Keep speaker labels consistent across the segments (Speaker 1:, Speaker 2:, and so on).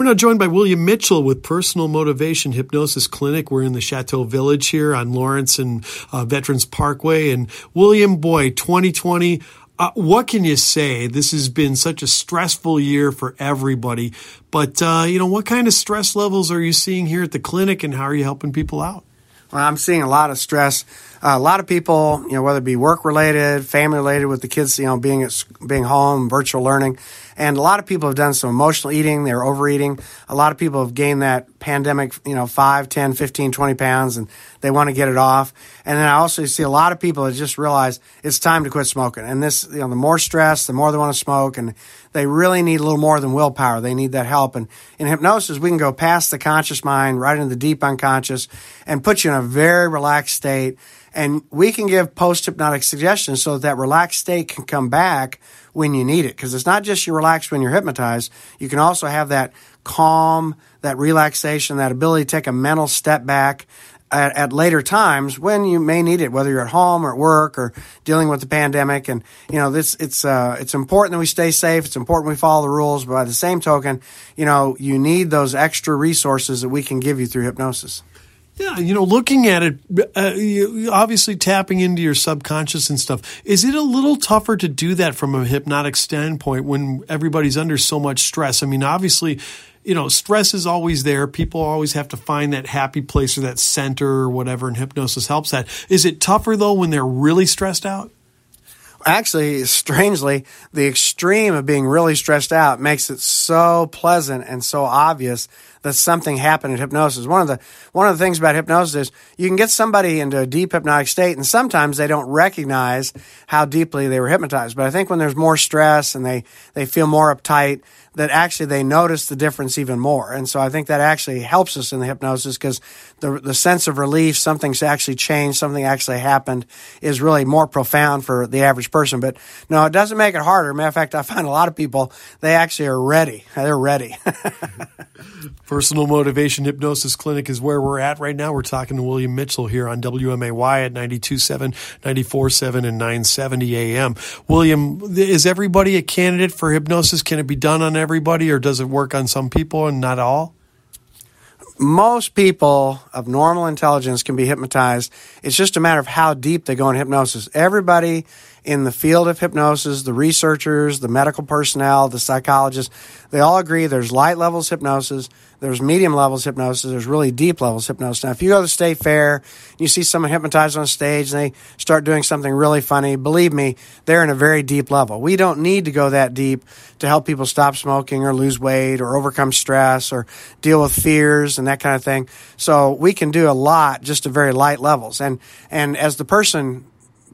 Speaker 1: We're now joined by William Mitchell with Personal Motivation Hypnosis Clinic. We're in the Chateau Village here on Lawrence and uh, Veterans Parkway. And William, boy, 2020, uh, what can you say? This has been such a stressful year for everybody. But, uh, you know, what kind of stress levels are you seeing here at the clinic and how are you helping people out?
Speaker 2: Well, I'm seeing a lot of stress. Uh, a lot of people, you know, whether it be work related, family related, with the kids, you know, being at, being home, virtual learning, and a lot of people have done some emotional eating. They're overeating. A lot of people have gained that pandemic, you know, 5, 10, 15, 20 pounds, and they want to get it off. And then I also see a lot of people that just realize it's time to quit smoking. And this, you know, the more stress, the more they want to smoke, and they really need a little more than willpower. They need that help. And in hypnosis, we can go past the conscious mind, right into the deep unconscious, and put you in a very relaxed state. And we can give post hypnotic suggestions so that, that relaxed state can come back when you need it. Because it's not just you relax when you're hypnotized. You can also have that calm, that relaxation, that ability to take a mental step back at, at, later times when you may need it, whether you're at home or at work or dealing with the pandemic. And you know, this it's uh, it's important that we stay safe. It's important we follow the rules. But by the same token, you know, you need those extra resources that we can give you through hypnosis.
Speaker 1: Yeah, you know, looking at it, uh, obviously tapping into your subconscious and stuff. Is it a little tougher to do that from a hypnotic standpoint when everybody's under so much stress? I mean, obviously, you know, stress is always there. People always have to find that happy place or that center or whatever, and hypnosis helps that. Is it tougher though when they're really stressed out?
Speaker 2: Actually, strangely, the extreme of being really stressed out makes it so pleasant and so obvious that something happened in hypnosis. One of the one of the things about hypnosis is you can get somebody into a deep hypnotic state, and sometimes they don't recognize how deeply they were hypnotized. But I think when there's more stress and they they feel more uptight, that actually they notice the difference even more. And so I think that actually helps us in the hypnosis because the, the sense of relief, something's actually changed, something actually happened is really more profound for the average person. But no, it doesn't make it harder. Matter of fact, I find a lot of people, they actually are ready. They're ready.
Speaker 1: Personal Motivation Hypnosis Clinic is where we're at right now. We're talking to William Mitchell here on WMAY at 92.7, 94.7, and 970 AM. William, is everybody a candidate for hypnosis? Can it be done on everybody or does it work on some people and not all?
Speaker 2: most people of normal intelligence can be hypnotized. It's just a matter of how deep they go in hypnosis. Everybody in the field of hypnosis, the researchers, the medical personnel, the psychologists, they all agree there's light levels hypnosis, there's medium levels hypnosis, there's really deep levels hypnosis. Now, if you go to the state fair, you see someone hypnotized on stage and they start doing something really funny, believe me, they're in a very deep level. We don't need to go that deep to help people stop smoking or lose weight or overcome stress or deal with fears and that kind of thing. So we can do a lot just at very light levels. And, and as the person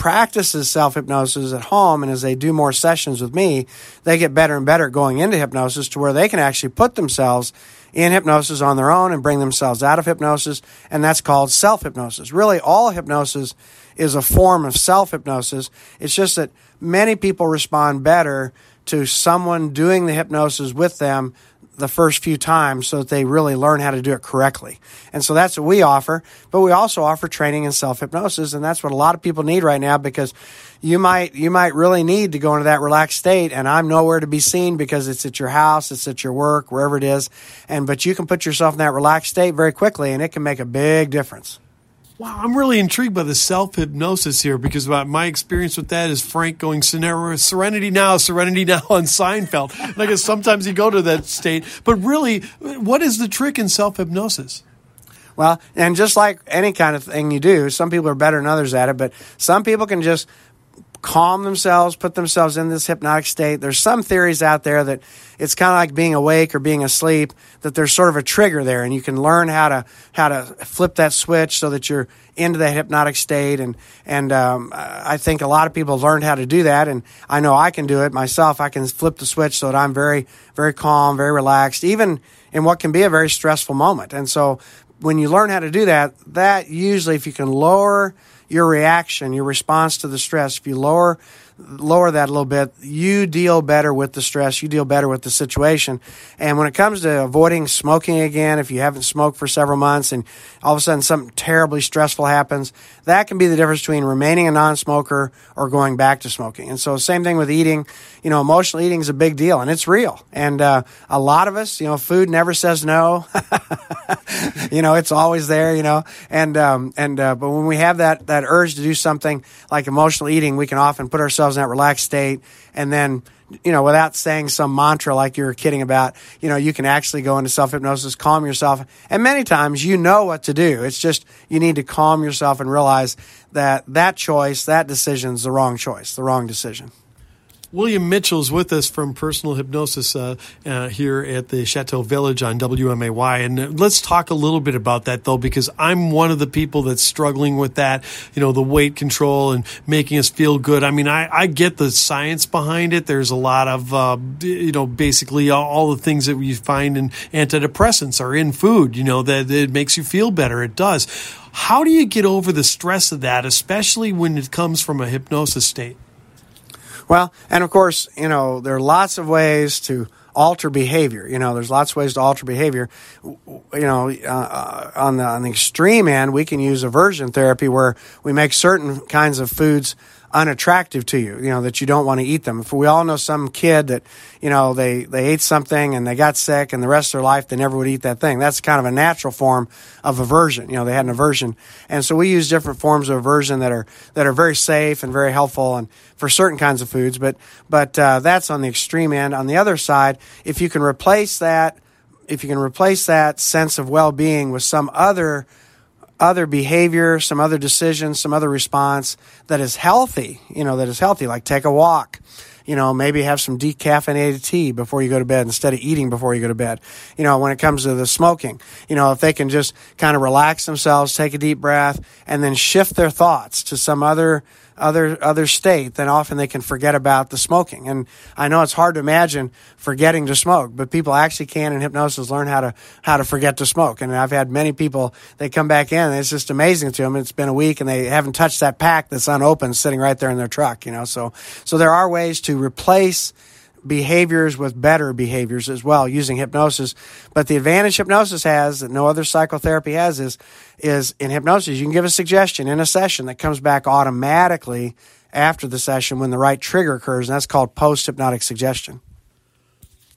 Speaker 2: practices self hypnosis at home and as they do more sessions with me, they get better and better going into hypnosis to where they can actually put themselves in hypnosis on their own and bring themselves out of hypnosis. And that's called self hypnosis. Really, all hypnosis is a form of self hypnosis. It's just that many people respond better to someone doing the hypnosis with them the first few times so that they really learn how to do it correctly. And so that's what we offer. But we also offer training in self hypnosis. And that's what a lot of people need right now because you might, you might really need to go into that relaxed state. And I'm nowhere to be seen because it's at your house, it's at your work, wherever it is. And, but you can put yourself in that relaxed state very quickly and it can make a big difference.
Speaker 1: Wow, I'm really intrigued by the self hypnosis here because my experience with that is Frank going Serenity Now, Serenity Now on Seinfeld. And I guess sometimes you go to that state. But really, what is the trick in self hypnosis?
Speaker 2: Well, and just like any kind of thing you do, some people are better than others at it, but some people can just calm themselves, put themselves in this hypnotic state. There's some theories out there that it's kind of like being awake or being asleep, that there's sort of a trigger there and you can learn how to, how to flip that switch so that you're into that hypnotic state. And, and, um, I think a lot of people learned how to do that. And I know I can do it myself. I can flip the switch so that I'm very, very calm, very relaxed, even in what can be a very stressful moment. And so when you learn how to do that, that usually, if you can lower your reaction, your response to the stress, if you lower lower that a little bit, you deal better with the stress, you deal better with the situation. And when it comes to avoiding smoking again, if you haven't smoked for several months and all of a sudden something terribly stressful happens, that can be the difference between remaining a non smoker or going back to smoking. And so, same thing with eating. You know, emotional eating is a big deal and it's real. And uh, a lot of us, you know, food never says no. you know, it's always there, you know. And, um, and, uh, but when we have that, that urge to do something like emotional eating, we can often put ourselves in that relaxed state and then you know, without saying some mantra like you were kidding about, you know, you can actually go into self hypnosis, calm yourself. And many times you know what to do. It's just you need to calm yourself and realize that that choice, that decision is the wrong choice, the wrong decision.
Speaker 1: William Mitchell's with us from Personal Hypnosis uh, uh, here at the Chateau Village on WMAY. And let's talk a little bit about that, though, because I'm one of the people that's struggling with that, you know, the weight control and making us feel good. I mean, I, I get the science behind it. There's a lot of, uh, you know, basically all, all, the things that we find in antidepressants are in food, you know, that it makes you feel better. It does. How do you get over the stress of that, especially when it comes from a hypnosis state?
Speaker 2: Well, and of course, you know, there are lots of ways to alter behavior. You know, there's lots of ways to alter behavior. You know, uh, uh, on the on the extreme end, we can use aversion therapy where we make certain kinds of foods unattractive to you, you know, that you don't want to eat them. If we all know some kid that, you know, they, they ate something and they got sick and the rest of their life they never would eat that thing. That's kind of a natural form of aversion. You know, they had an aversion. And so we use different forms of aversion that are, that are very safe and very helpful and for certain kinds of foods. But, but, uh, that's on the extreme end. On the other side, if you can replace that, if you can replace that sense of well-being with some other other behavior, some other decision, some other response that is healthy, you know, that is healthy, like take a walk, you know, maybe have some decaffeinated tea before you go to bed instead of eating before you go to bed. You know, when it comes to the smoking, you know, if they can just kind of relax themselves, take a deep breath, and then shift their thoughts to some other other other state, then often they can forget about the smoking. And I know it's hard to imagine forgetting to smoke, but people actually can in hypnosis learn how to how to forget to smoke. And I've had many people they come back in, and it's just amazing to them. It's been a week, and they haven't touched that pack that's unopened, sitting right there in their truck. You know, so so there are ways to replace behaviors with better behaviors as well using hypnosis. But the advantage hypnosis has that no other psychotherapy has is, is in hypnosis, you can give a suggestion in a session that comes back automatically after the session when the right trigger occurs, and that's called post hypnotic suggestion.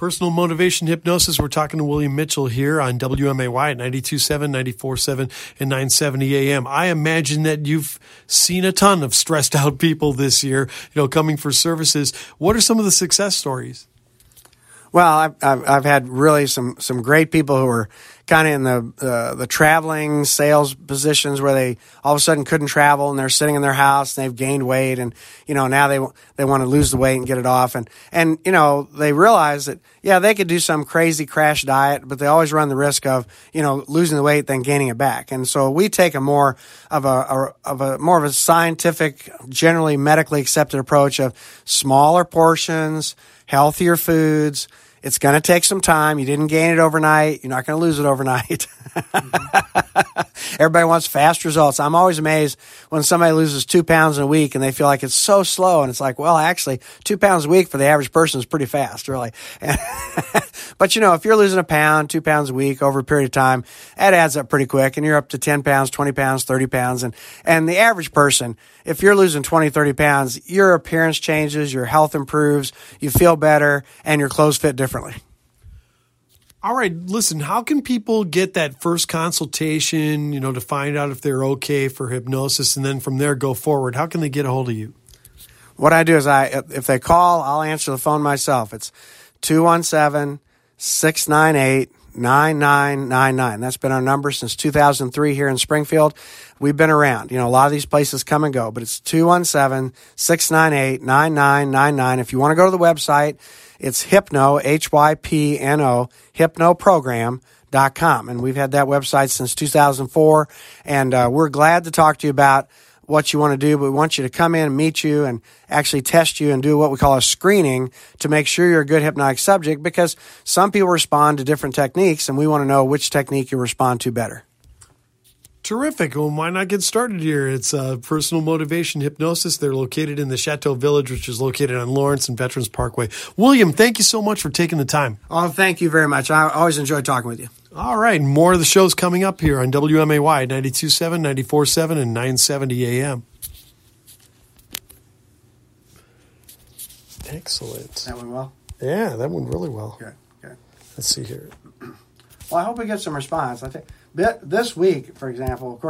Speaker 1: Personal Motivation Hypnosis. We're talking to William Mitchell here on WMAY at 92.7, 94.7, and 970 AM. I imagine that you've seen a ton of stressed out people this year, you know, coming for services. What are some of the success stories?
Speaker 2: Well, I've, I've, I've had really some, some great people who are kind of in the uh, the traveling sales positions where they all of a sudden couldn't travel and they're sitting in their house and they've gained weight and you know now they they want to lose the weight and get it off. And and you know they realize that yeah they could do some crazy crash diet but they always run the risk of you know losing the weight then gaining it back. And so we take a more of a, a of a more of a scientific generally medically accepted approach of smaller portions healthier foods it's going to take some time. You didn't gain it overnight. You're not going to lose it overnight. Everybody wants fast results. I'm always amazed when somebody loses two pounds in a week and they feel like it's so slow. And it's like, well, actually, two pounds a week for the average person is pretty fast, really. but you know, if you're losing a pound, two pounds a week over a period of time, that adds up pretty quick. And you're up to 10 pounds, 20 pounds, 30 pounds. And, and the average person, if you're losing 20, 30 pounds, your appearance changes, your health improves, you feel better, and your clothes fit differently.
Speaker 1: All right, listen, how can people get that first consultation, you know, to find out if they're okay for hypnosis and then from there go forward? How can they get a hold of you?
Speaker 2: What I do is I if they call, I'll answer the phone myself. It's 217 698 9999. That's been our number since 2003 here in Springfield. We've been around. You know, a lot of these places come and go, but it's 217 698 9999. If you want to go to the website, it's Hypno, H Y P N O, hypnoprogram.com. And we've had that website since 2004. And uh, we're glad to talk to you about what you want to do, but we want you to come in and meet you and actually test you and do what we call a screening to make sure you're a good hypnotic subject because some people respond to different techniques and we want to know which technique you respond to better.
Speaker 1: Terrific. Well, why not get started here? It's uh, personal motivation hypnosis. They're located in the Chateau Village, which is located on Lawrence and Veterans Parkway. William, thank you so much for taking the time.
Speaker 2: Oh, thank you very much. I always enjoy talking with you.
Speaker 1: All right. More of the shows coming up here on WMAY 927, 947, and 970 AM. Excellent.
Speaker 2: That went well.
Speaker 1: Yeah, that went really well.
Speaker 2: Good. Good.
Speaker 1: Let's see here.
Speaker 2: Well, I hope we get some response. I think this week, for example, of course.